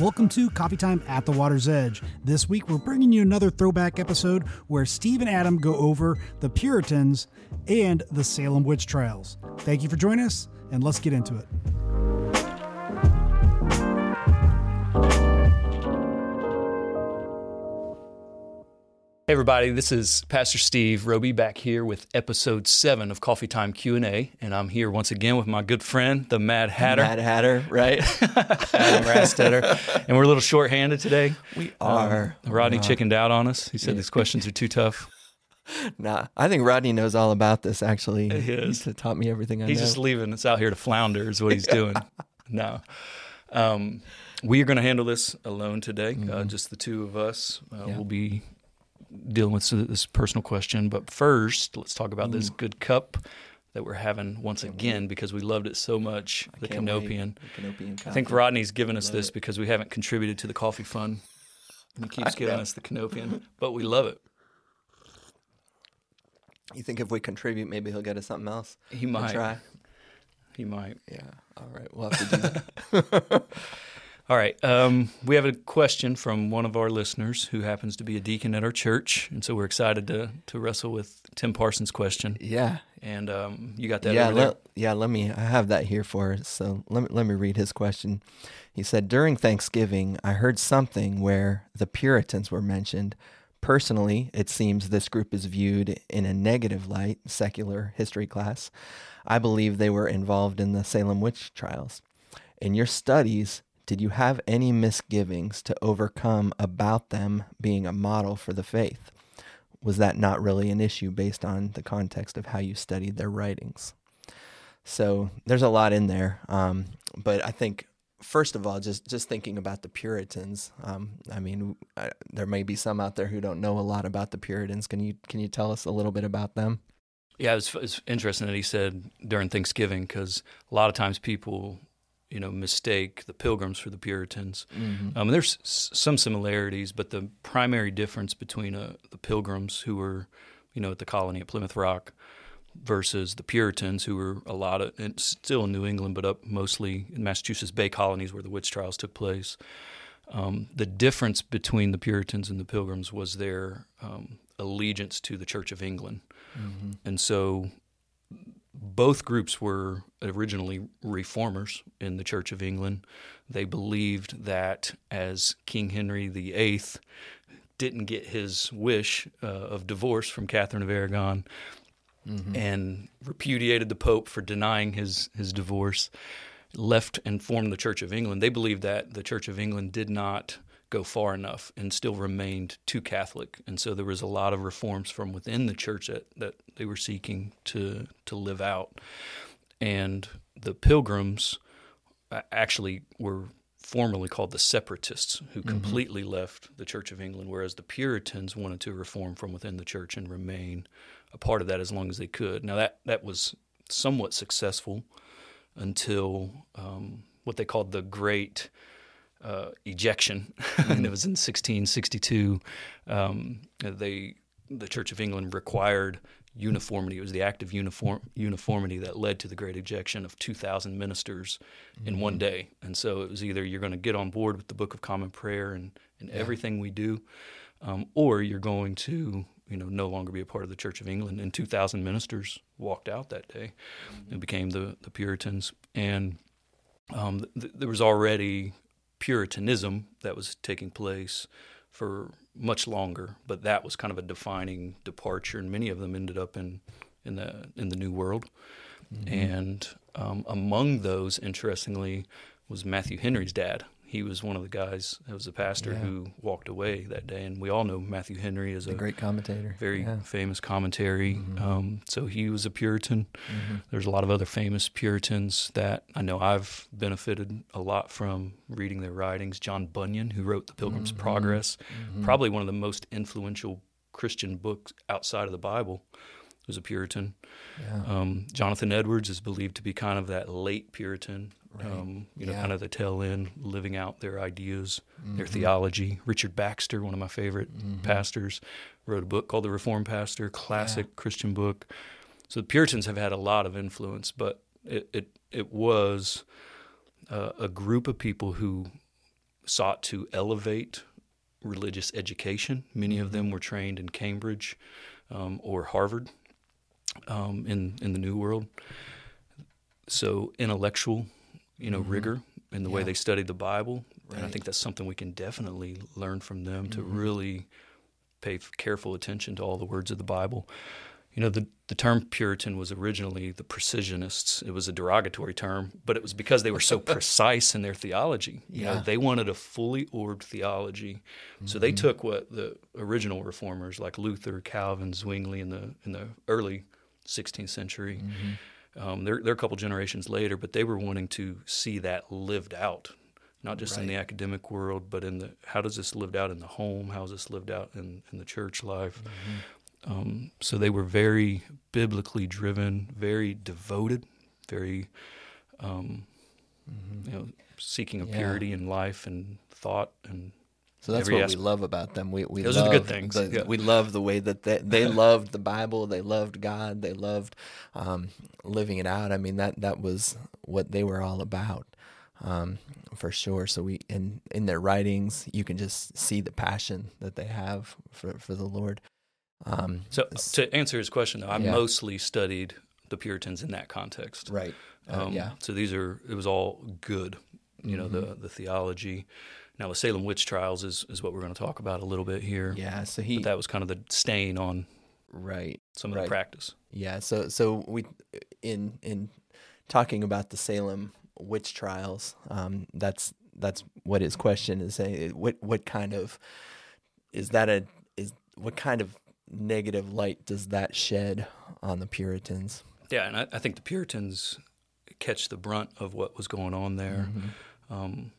Welcome to Coffee Time at the Water's Edge. This week, we're bringing you another throwback episode where Steve and Adam go over the Puritans and the Salem witch trials. Thank you for joining us, and let's get into it. Hey everybody, this is Pastor Steve Roby back here with episode seven of Coffee Time Q and I'm here once again with my good friend, the Mad Hatter, Mad Hatter, right? Adam Rastetter, and we're a little short-handed today. We are. Um, Rodney chickened out on us. He said these questions are too tough. Nah, I think Rodney knows all about this. Actually, He is. He's taught me everything I He's know. just leaving us out here to flounder, is what he's doing. no, um, we are going to handle this alone today. Uh, just the two of us. Uh, Mm-hmm. Yeah. We'll be dealing with this personal question, but first, let's talk about this mm. good cup that we're having once again because we loved it so much. The Can't. Canopian. The Canopian I think. Rodney's given us Love this it. because we haven't contributed to the coffee fund. And he keeps giving us the Canopian, but we love it. You think if we contribute, maybe he'll get us something else? He might. try. He might. Yeah. All right. We'll have to do that. All right. Um, we have a question from one of our listeners who happens to be a deacon at our church, and so we're excited to to wrestle with Tim Parsons' question. yeah. And um, you got that yeah. Let, yeah. Let me. I have that here for us. So let me let me read his question. He said, during Thanksgiving, I heard something where the Puritans were mentioned. Personally, it seems this group is viewed in a negative light, secular history class. I believe they were involved in the Salem witch trials. In your studies, did you have any misgivings to overcome about them being a model for the faith? Was that not really an issue based on the context of how you studied their writings? So there's a lot in there, um, but I think first of all, just just thinking about the Puritans. Um, I mean, I, there may be some out there who don't know a lot about the Puritans. Can you can you tell us a little bit about them? Yeah, it was, it interesting that he said during Thanksgiving because a lot of times people, you know, mistake the Pilgrims for the Puritans. Um, there's s- some similarities, but the primary difference between uh, the Pilgrims, who were, you know, at the colony at Plymouth Rock, versus the Puritans, who were a lot of and still in New England, but up mostly in Massachusetts Bay colonies where the witch trials took place. Um, the difference between the Puritans and the Pilgrims was their um, allegiance to the Church of England. And so both groups were originally reformers in the Church of England. They believed that as King Henry VIII didn't get his wish uh, of divorce from Catherine of Aragon and repudiated the Pope for denying his, his divorce, left and formed the Church of England, they believed that the Church of England did not go far enough and still remained too Catholic. And so there was a lot of reforms from within the church that, that they were seeking to, to live out. And the pilgrims actually were formerly called the separatists who completely left the Church of England, whereas the Puritans wanted to reform from within the church and remain a part of that as long as they could. Now, that, that was somewhat successful until um, what they called the Great uh, Ejection, and it was in 1662. Um, they the Church of England required uniformity. It was the act of uniform uniformity that led to the Great Ejection of 2,000 ministers in one day. And so it was either you're going to get on board with the Book of Common Prayer and, and everything we do, um, or you're going to you know no longer be a part of the Church of England. And 2,000 ministers walked out that day and became the the Puritans. And um, th- there was already Puritanism that was taking place for much longer, but that was kind of a defining departure, and many of them ended up in in the in the New World. And um, among those, interestingly, was Matthew Henry's dad. He was one of the guys that was a pastor Yeah. who walked away that day, and we all know Matthew Henry is The a great commentator. very Yeah. famous commentary. Um, so he was a Puritan. There's a lot of other famous Puritans that I know I've benefited a lot from reading their writings. John Bunyan, who wrote The Pilgrim's Progress, probably one of the most influential Christian books outside of the Bible, was a Puritan. Yeah. Um, Jonathan Edwards is believed to be kind of that late Puritan, Right. um, you know, kind of the tail end, living out their ideas, their Mm-hmm. theology. Richard Baxter, one of my favorite pastors, wrote a book called The Reformed Pastor, classic Christian book. So the Puritans have had a lot of influence, but it it, it was uh, a group of people who sought to elevate religious education. Many Mm-hmm. of them were trained in Cambridge um, or Harvard um, in in the New World. So intellectual, you know, rigor in the way Mm-hmm. They studied the Bible, and I Mm-hmm. think that's something we can definitely learn from them to really pay careful attention to all the words of the Bible. You know, the, the term Puritan was originally the precisionists. It was a derogatory term, but it was because they were so precise in their theology. You know, Yeah. they wanted a fully orbed theology. So they took what the original reformers like Luther, Calvin, Zwingli in the in the early 16th century. Um, they're, they're a couple generations later, but they were wanting to see that lived out, not just in the academic world, but in the how does this lived out in the home? How is this lived out in, in the church life? Um, so they were very biblically driven, very devoted, very, um, you know, seeking a Yeah. purity in life and thought and So that's what aspect. we love about them. We we Those are the good things, the- yeah. We love the way that they they loved the Bible. They loved God. They loved um, living it out. I mean that that was what they were all about, um, for sure. So we in in their writings, you can just see the passion that they have for for the Lord. Um, So to answer his question, though, I Yeah. mostly studied the Puritans in that context. right. Uh, Um, yeah. So these are it was all good, you know, the Mm-hmm. the theology. Now the Salem witch trials is is what we're going to talk about a little bit here. Yeah. So he But that was kind of the stain on right. some of Right. the practice. Yeah, so so we in in talking about the Salem witch trials, um, that's that's what his question is saying. What what kind of is that a is what kind of negative light does that shed on the Puritans? Yeah, and I, I think the Puritans catch the brunt of what was going on there. Mm-hmm. Um,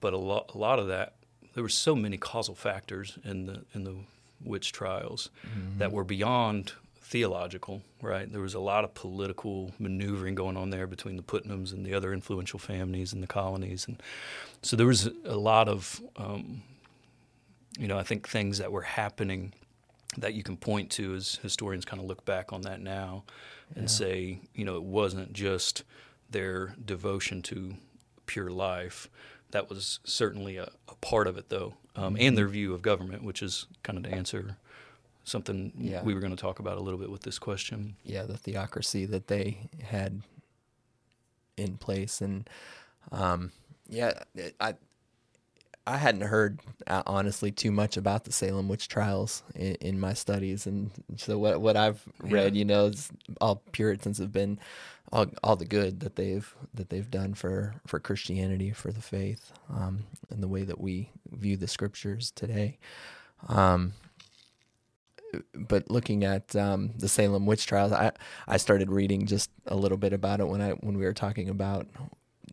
but a lot, a lot of that, there were so many causal factors in the in the witch trials Mm-hmm. that were beyond theological. Right, there was a lot of political maneuvering going on there between the Putnams and the other influential families in the colonies, and so there was a lot of, um, you know, I think things that were happening that you can point to as historians kind of look back on that now and say, you know, it wasn't just their devotion to pure life. That was certainly a, a part of it, though, um, and their view of government, which is kind of to answer something Yeah. we were going to talk about a little bit with this question. Yeah, the theocracy that they had in place, and um, yeah, I I hadn't heard uh, honestly too much about the Salem witch trials in, in my studies, and so what what I've read, Yeah. you know, is all Puritans have been all, all the good that they've that they've done for for Christianity, for the faith, um, and the way that we view the scriptures today. Um, but looking at um, the Salem witch trials, I I started reading just a little bit about it when I when we were talking about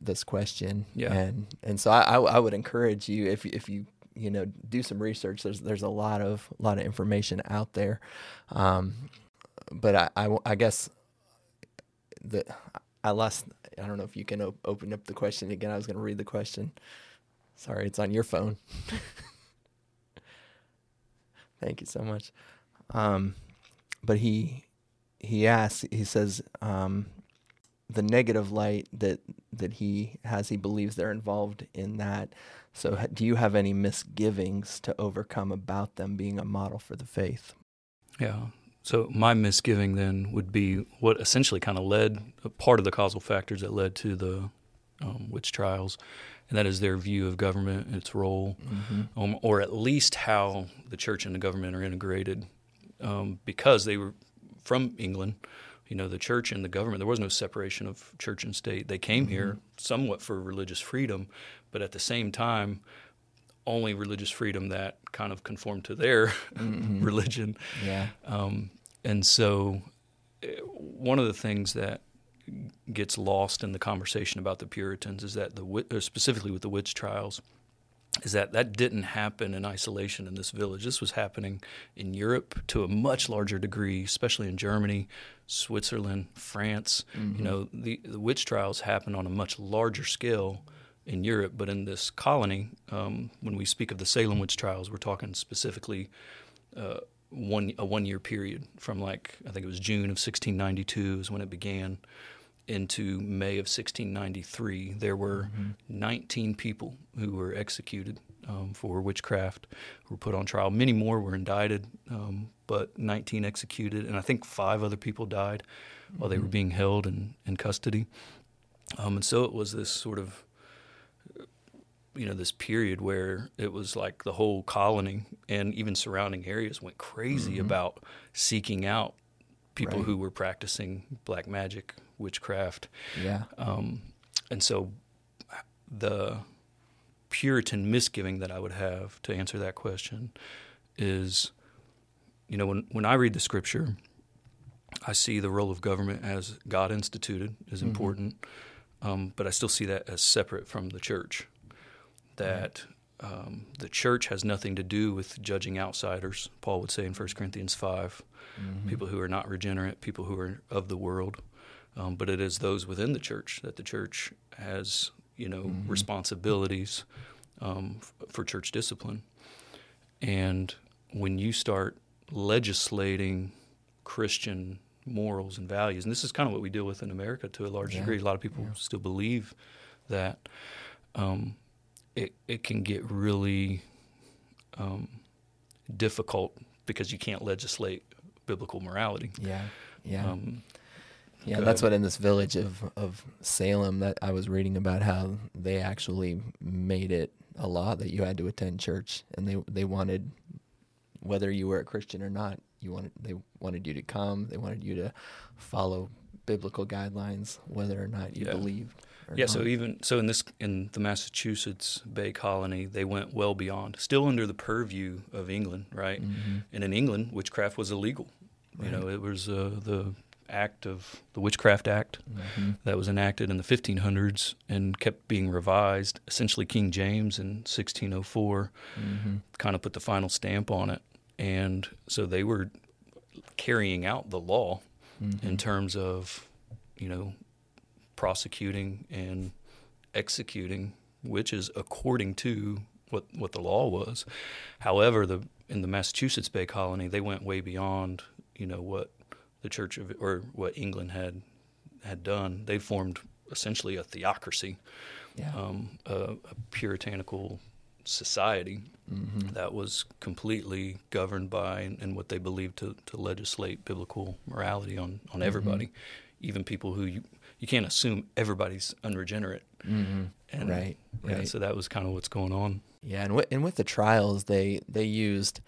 this question. Yeah. And and so I, I I would encourage you if if you you know do some research. There's there's a lot of a lot of information out there, um, but I, I I guess the I lost. I don't know if you can op- open up the question again. I was going to read the question. Sorry, it's on your phone. Thank you so much. Um, but he he asks. He says um, the negative light that that he has. He believes they're involved in that. So, do you have any misgivings to overcome about them being a model for the faith? Yeah. So my misgiving then would be what essentially kind of led a part of the causal factors that led to the um, witch trials, and that is their view of government, and its role, um, or at least how the church and the government are integrated, um, because they were from England. You know, the church and the government. There was no separation of church and state. They came here somewhat for religious freedom, but at the same time, only religious freedom that kind of conformed to their religion. Yeah. Um, and so, eh, one of the things that gets lost in the conversation about the Puritans is that the uh, specifically with the witch trials is that that didn't happen in isolation in this village. This was happening in Europe to a much larger degree, especially in Germany, Switzerland, France. You know, the, the witch trials happened on a much larger scale in Europe, but in this colony, um, when we speak of the Salem witch trials, we're talking specifically uh, one a one year period from like I think it was June of 1692 is when it began, into May of 1693, there were Mm-hmm. 19 people who were executed um, for witchcraft, who were put on trial. Many more were indicted, um, but 19 executed, and I think five other people died while they were being held in, in custody. Um, and so it was this sort of, you know, this period where it was like the whole colony and even surrounding areas went crazy about seeking out people Right. who were practicing black magic, witchcraft. Yeah. Um, and so the Puritan misgiving that I would have to answer that question is, you know, when, when I read the scripture, I see the role of government as God instituted is important, um, but I still see that as separate from the church. That um, the church has nothing to do with judging outsiders, Paul would say in 1 Corinthians 5, people who are not regenerate, people who are of the world. Um, but it is those within the church that the church has, you know, responsibilities um, f- for church discipline. And when you start legislating Christian morals and values, and this is kind of what we deal with in America to a large Yeah. degree. A lot of people Yeah. still believe that um, it it can get really um, difficult because you can't legislate biblical morality. Yeah. Yeah. Um, Yeah, that's what in this village of, of Salem that I was reading about how they actually made it a law that you had to attend church, and they they wanted whether you were a Christian or not, you wanted they wanted you to come, they wanted you to follow biblical guidelines, whether or not you Yeah. believed. Yeah, so even so in this in the Massachusetts Bay Colony, they went well beyond, still under the purview of England, right? Mhm. And in England, witchcraft was illegal. You know, it was uh, the act of the Witchcraft Act Mhm. that was enacted in the 1500s and kept being revised. Essentially, King James in 1604 Mhm. kind of put the final stamp on it, and so they were carrying out the law in Mhm. terms of, you know, prosecuting and executing witches according to what what the law was. However, the in the Massachusetts Bay Colony, they went way beyond, you know, what the Church of or what England had had done. They formed essentially a theocracy, Yeah. um, a, a puritanical society Mhm. that was completely governed by and, and what they believed to, to legislate biblical morality on, on everybody, even people who you, you can't assume everybody's unregenerate. Mhm. And Right, yeah, right. so that was kind of what's going on. Yeah, and with, and with the trials, they they used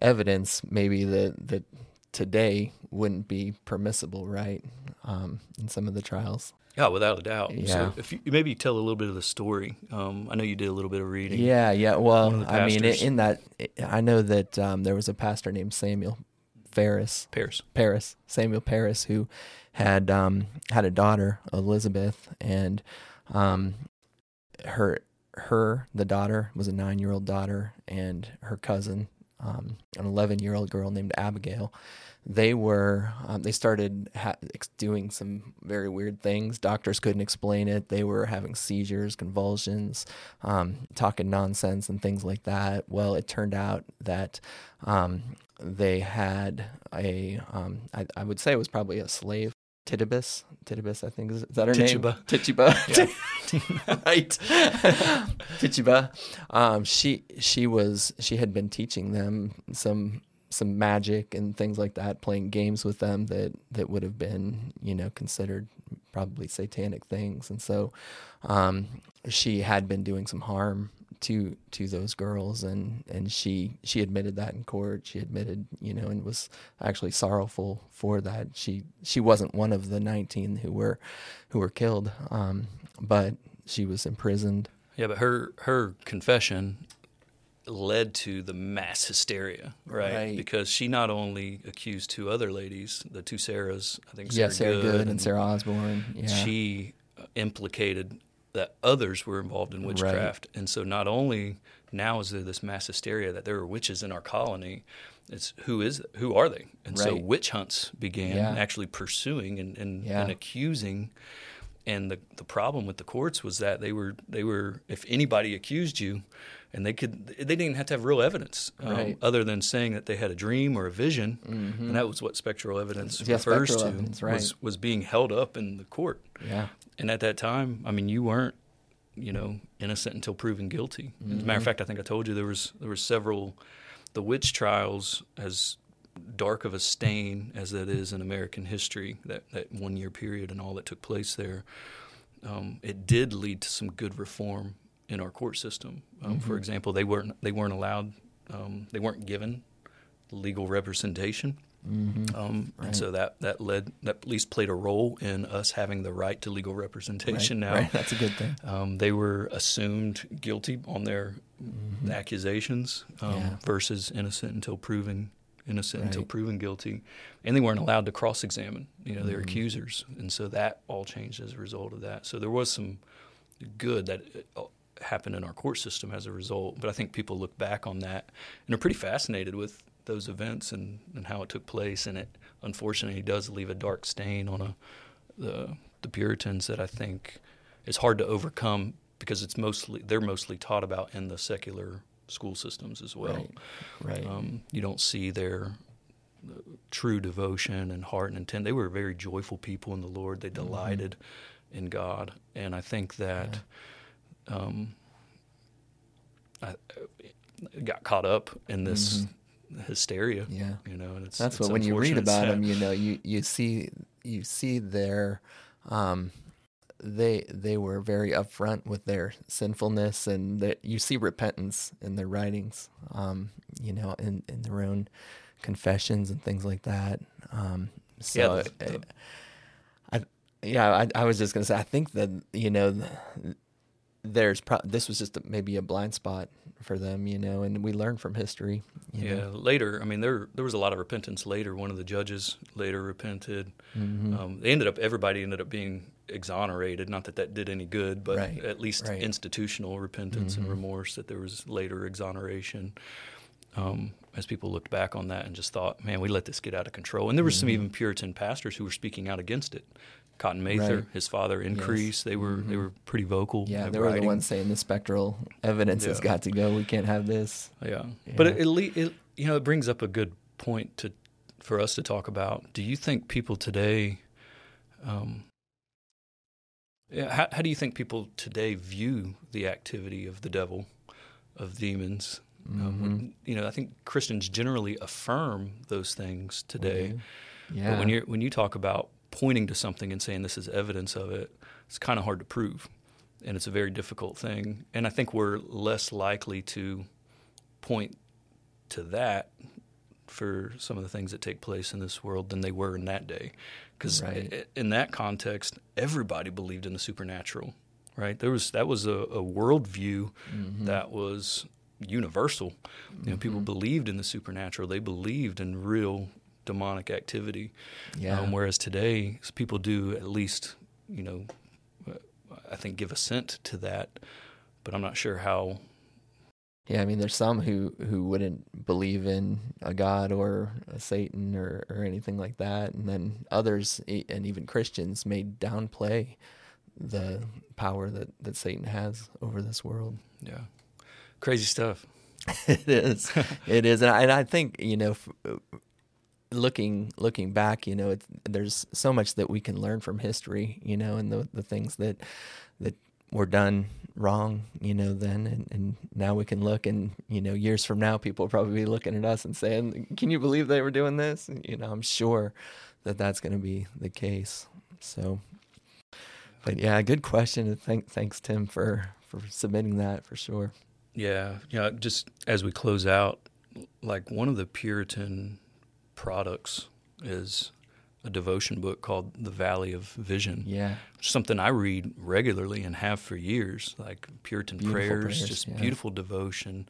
evidence maybe that that today wouldn't be permissible, right? Um, in some of the trials. Yeah, without a doubt. Yeah. So if you maybe tell a little bit of the story. Um, I know you did a little bit of reading. Yeah, yeah. Well, I mean, in, in that, I know that um, there was a pastor named Samuel Ferris, Parris. Parris, Samuel Parris, who had um, had a daughter, Elizabeth, and um, her her the daughter was a nine year old daughter, and her cousin, um, an eleven year old girl named Abigail. They were um, they started ha- doing some very weird things. Doctors couldn't explain it. They were having seizures, convulsions, um, talking nonsense, and things like that. Well, it turned out that um, they had a um, I, I would say it was probably a slave Titibus? Titibus I think is, is that her Tituba. name Tituba right. Tituba. Um, she she was she had been teaching them some some magic and things like that playing games with them that that would have been you know considered probably satanic things. And so um, she had been doing some harm to to those girls and and she she admitted that in court she admitted you know and was actually sorrowful for that she she wasn't one of the 19 who were who were killed um but she was imprisoned Yeah, but her her confession led to the mass hysteria, right? Right. Because she not only accused two other ladies, the two Sarahs, I think yeah Sarah, sarah good, and sarah osborne yeah she implicated that others were involved in witchcraft. And so not only now is there this mass hysteria that there are witches in our colony, it's who is who are they? And so witch hunts began Yeah. actually pursuing and, and, Yeah. and accusing and the the problem with the courts was that they were they were if anybody accused you, and they could they didn't even have to have real evidence um, Right. other than saying that they had a dream or a vision, Mm-hmm. and that was what spectral evidence Yeah, refers spectral to evidence, right. was was being held up in the court. Yeah. And at that time, I mean, you weren't, you know, innocent until proven guilty. As a matter Mm-hmm. of fact, I think I told you there was there were several, the witch trials, as dark of a stain as that is in American history, that that one year period and all that took place there. Um, it did lead to some good reform in our court system. Um, Mm-hmm. For example, they weren't they weren't allowed, um, they weren't given legal representation. Mm-hmm. Um, Right. And so that, that led that at least played a role in us having the right to legal representation right, now. right. That's a good thing. Um, they were assumed guilty on their accusations um, Mm-hmm. Yeah. versus innocent until proven innocent until proven guilty, and they weren't allowed to cross-examine, you know, their Mhm. accusers, and so that all changed as a result of that. So there was some good that uh, happened in our court system as a result, but I think people look back on that and are pretty fascinated with those events and, and how it took place, and it unfortunately does leave a dark stain on a the the Puritans that I think is hard to overcome because it's mostly they're mostly taught about in the secular school systems as well. Right. Right. Um, you don't see their true devotion and heart and intent. They were very joyful people in the Lord. They Mm-hmm. delighted in God, and I think that um, I, I got caught up in this hysteria. Mm-hmm. Yeah. You know, and it's That's it's what when you read about them, you know, you you see you see their um they they were very upfront with their sinfulness and that you see repentance in their writings um you know in in their own confessions and things like that um so Yeah, the- uh, the- I yeah I, I was just gonna say I think that you know th- there's pro- this was just a, maybe a blind spot for them you know and we learn from history Yeah, know? later. I mean, there there was a lot of repentance later. One of the judges later repented. Mm-hmm. Um, they ended up everybody ended up being exonerated. Not that that did any good, but Right, at least right. institutional repentance and Mhm. remorse. That there was later exoneration. Um, as people looked back on that and just thought, man, we let this get out of control. And there were some Mhm. even Puritan pastors who were speaking out against it. Cotton Mather, Right. his father, Increase. They were they Mhm. were pretty vocal. Yeah, they were the ones saying the spectral evidence has got to go. We can't have this. Yeah, but it, it, it you know it brings up a good point to for us to talk about. Do you think people today, um, yeah, how, how do you think people today view the activity of the devil, of demons? Um, Mhm. when- you know, I think Christians generally affirm those things today. Yeah. But when you when you talk about pointing to something and saying this is evidence of it, it's kind of hard to prove, and it's a very difficult thing. And I think we're less likely to point to that for some of the things that take place in this world than they were in that day, because Right. in that context, everybody believed in the supernatural. Right? There was that was a, a worldview Mhm. that was universal. You know, people Mhm. believed in the supernatural. They believed in real demonic activity. yeah. Um, whereas today, people do at least, you know, uh, I think give assent to that, but I'm not sure how. yeah, I mean, there's some who who wouldn't believe in a god or a Satan or or anything like that, and then others and even Christians may downplay the power that that Satan has over this world. Yeah, crazy stuff. it is it is and I, and I think you know f- looking looking back you know there's so much that we can learn from history you know and the the things that that were done wrong you know then and, and now we can look and you know years from now people will probably be looking at us and saying can you believe they were doing this you know i'm sure that that's going to be the case so but yeah good question thank, thanks tim for for submitting that for sure Yeah, yeah. Just as we close out, like one of the Puritan products is a devotion book called The Valley of Vision. yeah something I read regularly and have for years, like Puritan Beautiful prayers, prayers, just yeah. beautiful devotion,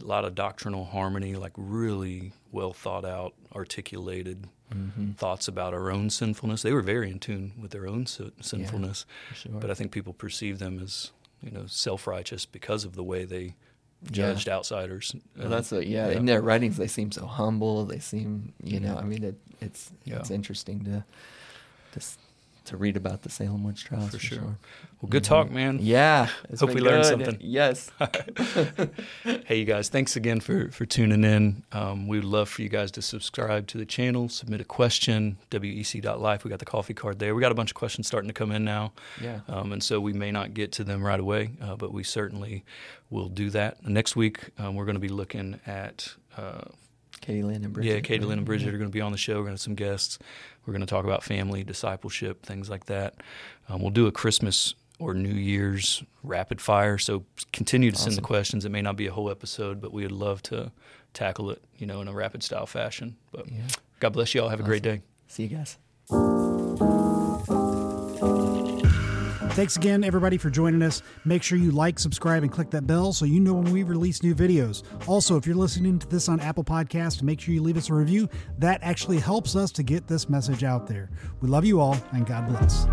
a lot of doctrinal harmony, like really well thought out, articulated mm-hmm. thoughts about our own sinfulness. They were very in tune with their own si- sinfulness, for sure. but I think people perceive them as you know self righteous because of the way they Yeah. judged outsiders. Well, Um, that's what, yeah, In their writings, they seem so humble. They seem, you know, I mean, it, it's Yeah. it's interesting to to s- to read about the Salem witch trials for, for, sure. sure. Well, good talk, man. Yeah, Hope we learned something. Yes. Hey, you guys, thanks again for, for tuning in. Um, we would love for you guys to subscribe to the channel, submit a question, wec.life. We got the coffee card there. We got a bunch of questions starting to come in now. Yeah. Um, and so we may not get to them right away, uh, but we certainly will do that. Next week, um, we're going to be looking at. Uh, Katie Lynn and Bridget. yeah, Katie Lynn and Bridget Yeah. are going to be on the show. We're going to have some guests. We're going to talk about family, discipleship, things like that. Um, we'll do a Christmas or New Year's rapid fire. So continue to send the questions. It may not be a whole episode, but we would love to tackle it, you know, in a rapid style fashion. But Yeah. God bless you all. Have a great day. See you guys. Thanks again, everybody, for joining us. Make sure you like, subscribe, and click that bell so you know when we release new videos. Also, if you're listening to this on Apple Podcast, make sure you leave us a review. That actually helps us to get this message out there. We love you all, and God bless.